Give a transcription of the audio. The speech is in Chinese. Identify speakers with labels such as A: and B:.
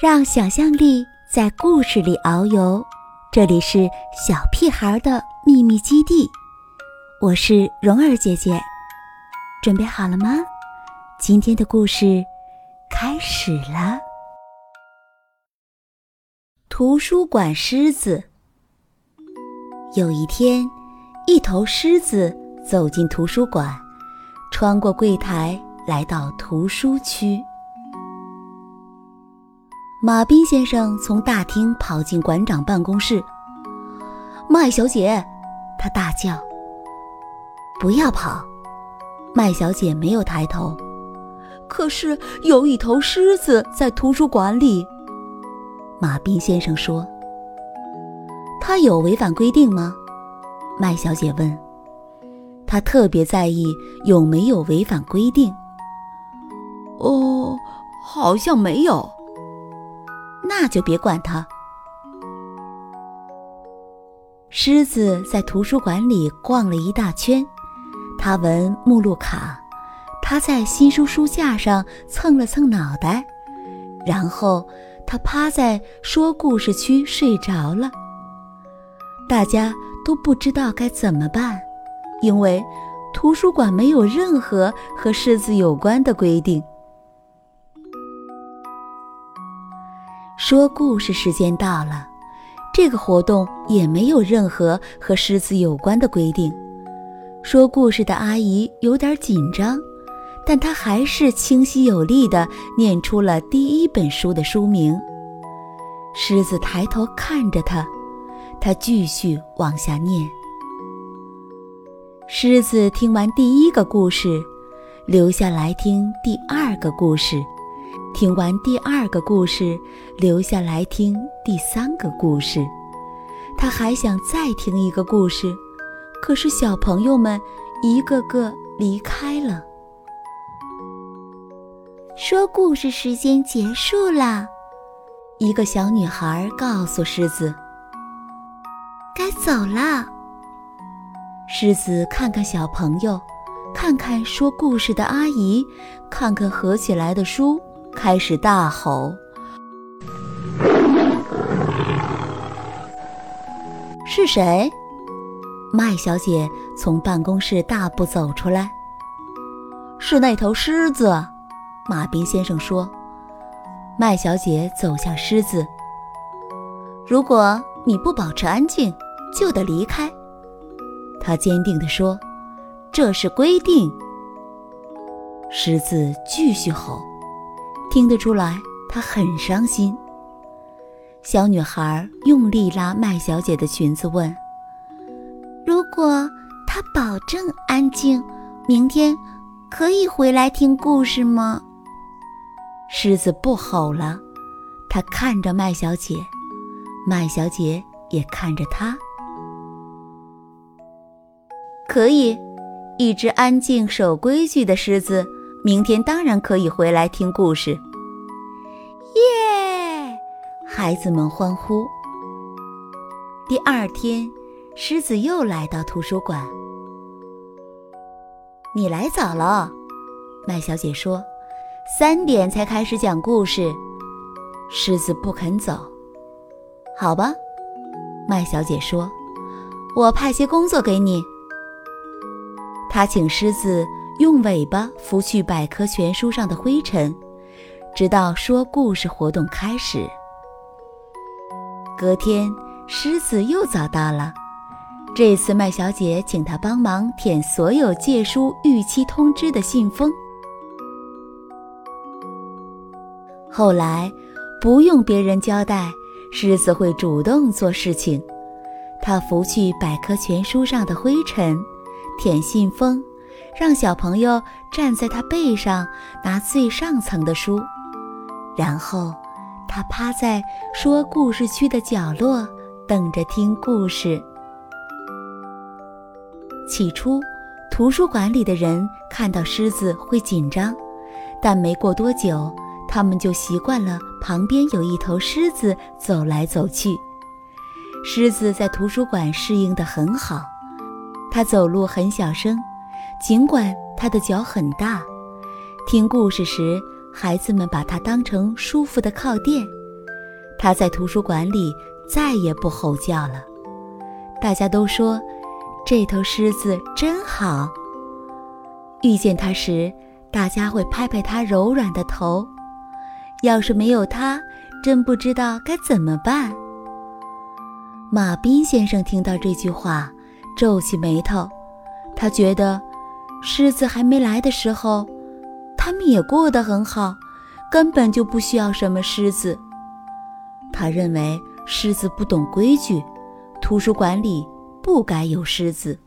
A: 让想象力在故事里遨游。这里是小屁孩的秘密基地，我是蓉儿姐姐，准备好了吗？今天的故事开始了。图书馆狮子。有一天，一头狮子走进图书馆，穿过柜台，来到图书区。马彬先生从大厅跑进馆长办公室。麦小姐，他大叫：“不要跑！”麦小姐没有抬头。可是有一头狮子在图书馆里。马彬先生说：“他有违反规定吗？”麦小姐问。他特别在意有没有违反规定。
B: 哦，好像没有。
A: 那就别管他。狮子在图书馆里逛了一大圈，他闻目录卡，它在新书书架上蹭了蹭脑袋，然后他趴在说故事区睡着了。大家都不知道该怎么办，因为图书馆没有任何和狮子有关的规定。说故事时间到了，这个活动也没有任何和狮子有关的规定。说故事的阿姨有点紧张，但她还是清晰有力地念出了第一本书的书名。狮子抬头看着她，她继续往下念。狮子听完第一个故事，留下来听第二个故事。听完第二个故事，留下来听第三个故事。他还想再听一个故事，可是小朋友们一个个离开了。说故事时间结束了，一个小女孩告诉狮子：“该走了。”狮子看看小朋友，看看说故事的阿姨，看看合起来的书。开始大吼：“是谁？”麦小姐从办公室大步走出来。“是那头狮子。”马彬先生说。麦小姐走向狮子。“如果你不保持安静，就得离开。”她坚定地说，“这是规定。”狮子继续吼。听得出来，她很伤心。小女孩用力拉麦小姐的裙子，问：“如果她保证安静，明天可以回来听故事吗？”狮子不吼了，它看着麦小姐，麦小姐也看着它。可以，一只安静守规矩的狮子。明天当然可以回来听故事。耶！孩子们欢呼。第二天，狮子又来到图书馆。你来早了，麦小姐说。三点才开始讲故事。狮子不肯走。好吧，麦小姐说。我派些工作给你。她请狮子。用尾巴拂去百科全书上的灰尘，直到说故事活动开始。隔天，狮子又早到了。这次麦小姐请他帮忙舔所有借书逾期通知的信封。后来，不用别人交代，狮子会主动做事情。他拂去百科全书上的灰尘，舔信封。让小朋友站在他背上拿最上层的书，然后他趴在说故事区的角落等着听故事。起初，图书馆里的人看到狮子会紧张，但没过多久，他们就习惯了旁边有一头狮子走来走去。狮子在图书馆适应得很好，它走路很小声。尽管他的脚很大，听故事时孩子们把它当成舒服的靠垫。它在图书馆里再也不吼叫了。大家都说，这头狮子真好。遇见它时，大家会拍拍它柔软的头。要是没有它，真不知道该怎么办。马彬先生听到这句话，皱起眉头。他觉得，狮子还没来的时候，他们也过得很好，根本就不需要什么狮子。他认为狮子不懂规矩，图书馆里不该有狮子。